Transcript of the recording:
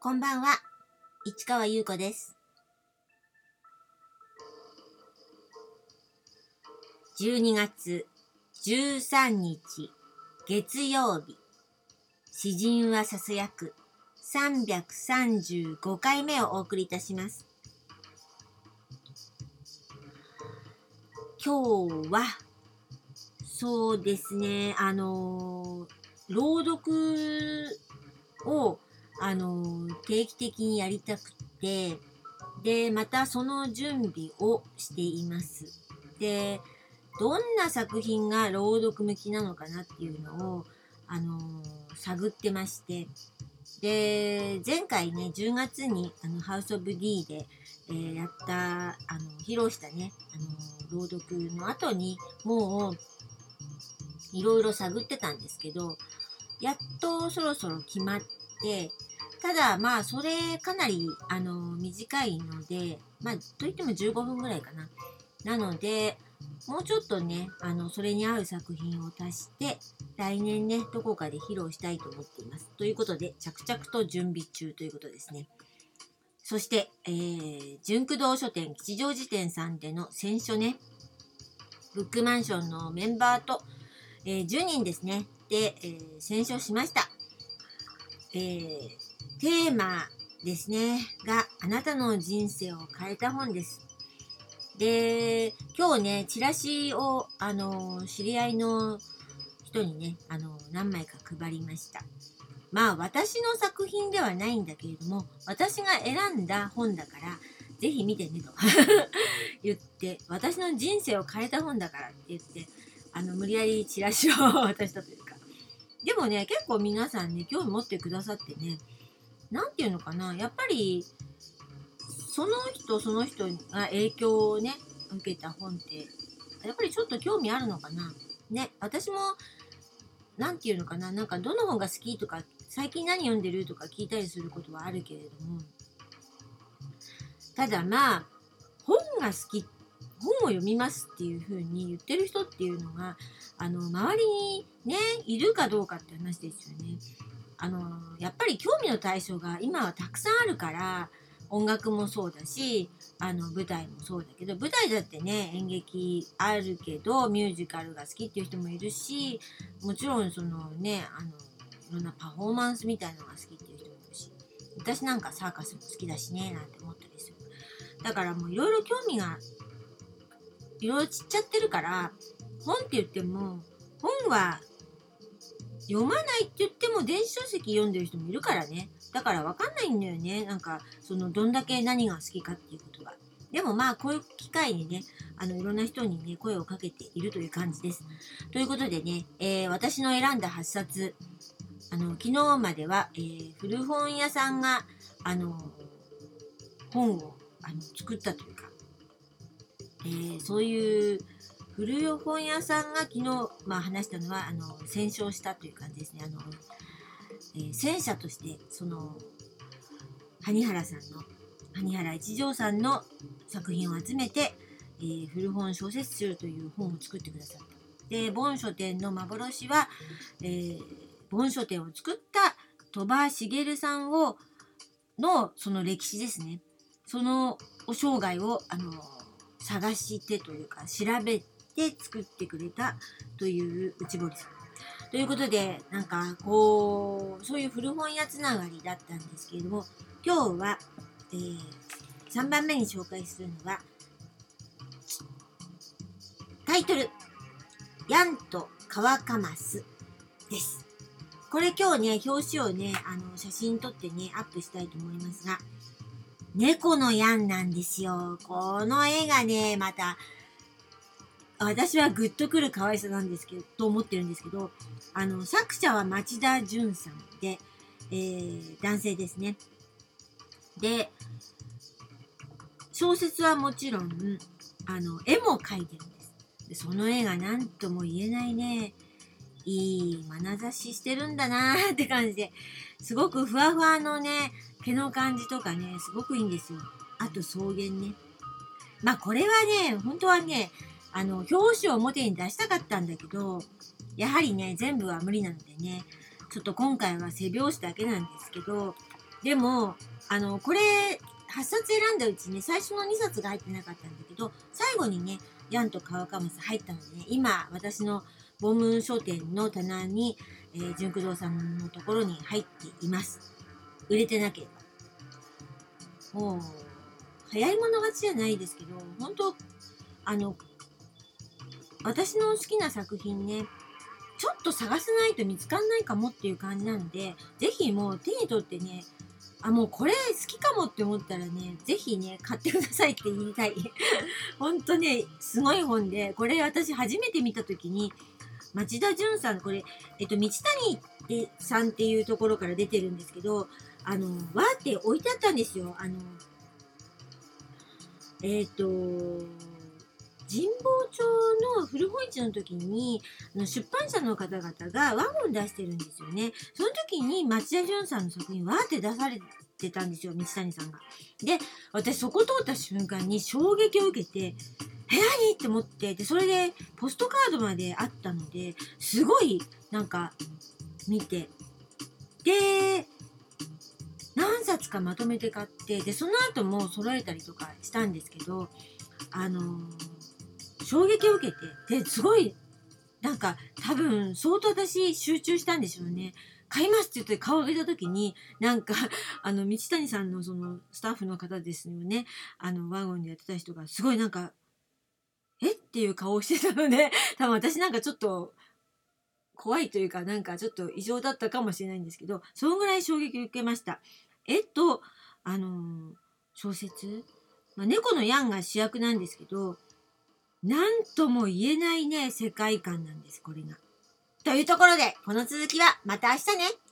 こんばんは、市川優子です。12月13日月曜日、詩人はささやく335回目をお送りいたします。今日は、そうですね、あのー朗読をあの定期的にやりたくてでまたその準備をしています。でどんな作品が朗読向きなのかなっていうのをあの探ってまして。で前回ね10月にあのハウス・オブ・ディーで、えーやったあの披露したねあの朗読の後にもういろいろ探ってたんですけどやっとそろそろ決まってただまあそれかなりあの短いのでまあといっても15分ぐらいかな。なのでもうちょっとねあのそれに合う作品を足して来年ねどこかで披露したいと思っています。ということで着々と準備中ということですね。そして、えー、純駆動書店吉祥寺店さんでの選書ね。ブックマンションのメンバーと、えー10人ですね。で、えー選書しました。えーテーマですね、があなたの人生を変えた本です。で、今日ね、チラシを、あの、知り合いの人にね、あの、何枚か配りました。まあ、私の作品ではないんだけれども、私が選んだ本だから、ぜひ見てねと 言って、私の人生を変えた本だからって言って、あの、無理やりチラシを渡したというか。でもね、結構皆さんね、興味持ってくださってね、なんていうのかなやっぱりその人その人が影響をね受けた本ってやっぱりちょっと興味あるのかなね私もなんていうのかななんかどの本が好きとか最近何読んでるとか聞いたりすることはあるけれどもただまあ本が好き本を読みますっていう風に言ってる人っていうのがあの周りにねいるかどうかって話ですよね。あのやっぱり興味の対象が今はたくさんあるから音楽もそうだしあの舞台もそうだけど舞台だってね演劇あるけどミュージカルが好きっていう人もいるしもちろんそのねあのいろんなパフォーマンスみたいのが好きっていう人もいるし私なんかサーカスも好きだしねなんて思ったりする。だからもういろいろ興味がいろいろちっちゃってるから本って言っても本は読まないって言っても電子書籍読んでる人もいるからね。だからわかんないんだよね。なんか、その、どんだけ何が好きかっていうことが。でもまあ、こういう機会にね、あの、いろんな人にね、声をかけているという感じです。ということでね、えー私の選んだ8冊、あの、昨日までは、えー古本屋さんが、あの、本を、あの、作ったというか、えーそういう、古本屋さんが昨日、まあ、話したのはあの戦勝したという感じですね。あの、えー戦車としてその萩原さんの萩原一条さんの作品を集めて、えー古本小説集という本を作ってくださった。で本書店の幻は、えー本書店を作った鳥羽茂さんをのその歴史ですね。そのお生涯をあの探してというか調べて作ってくれたという内堀さん。ということでなんかこうそういう古本屋つながりだったんですけれども今日は、えー3番目に紹介するのはタイトル「ヤンと乾かます」です。これ今日ね表紙をねあの写真撮ってねアップしたいと思いますが猫のヤンなんですよ。この絵がね、また、私はグッとくる可愛さなんですけど、と思ってるんですけど、あの、作者は町田純さんで、えー、男性ですね。で、小説はもちろん、あの、絵も描いてるんです。でその絵が何とも言えないね、いい眼差ししてるんだなー って感じで、すごくふわふわのね、毛の感じとかね、すごくいいんですよ。あと草原ね。まあこれはね、本当はね、あの、表紙を表に出したかったんだけど、やはりね、全部は無理なのでね、ちょっと今回は背表紙だけなんですけど、でも、あの、これ、8冊選んだうちね、最初の2冊が入ってなかったんだけど、最後にね、ヤンとカワカムス入ったのでね、今、私のボムーン書店の棚に、えー、純駆動さんのところに入っています。売れてなければ。もう、早い者勝ちじゃないですけど、本当あの、私の好きな作品ね、ちょっと探さないと見つかんないかもっていう感じなので、ぜひもう手に取ってね、あ、もうこれ好きかもって思ったらね、ぜひね、買ってくださいって言いたい。ほんとね、すごい本で、これ私初めて見た時に、町田純さん、これ、えっと、道谷さんっていうところから出てるんですけど、あの、わーって置いてあったんですよ。あの、えっ、と、神保町の古本市の時にあの出版社の方々がワゴン出してるんですよね。その時に町田純さんの作品わーって出されてたんですよ、道谷さんが。で、私そこ通った瞬間に衝撃を受けて、え、何って思って、で、それでポストカードまであったので、すごいなんか見て、で、何冊かまとめて買って、で、その後も揃えたりとかしたんですけど、あのー衝撃を受けて、で、すごい、なんか、多分、相当私、集中したんでしょうね。買いますって言って顔を上げた時に、なんか、あの、道谷さんのその、スタッフの方ですよね。あの、ワゴンでやってた人が、すごいなんか、え？っていう顔をしてたので、多分私なんかちょっと、怖いというか、なんかちょっと異常だったかもしれないんですけど、そのぐらい衝撃を受けました。えっと、あの小説、まあ、猫のヤンが主役なんですけど、何とも言えないね、世界観なんです、これが。というところで、この続きはまた明日ね。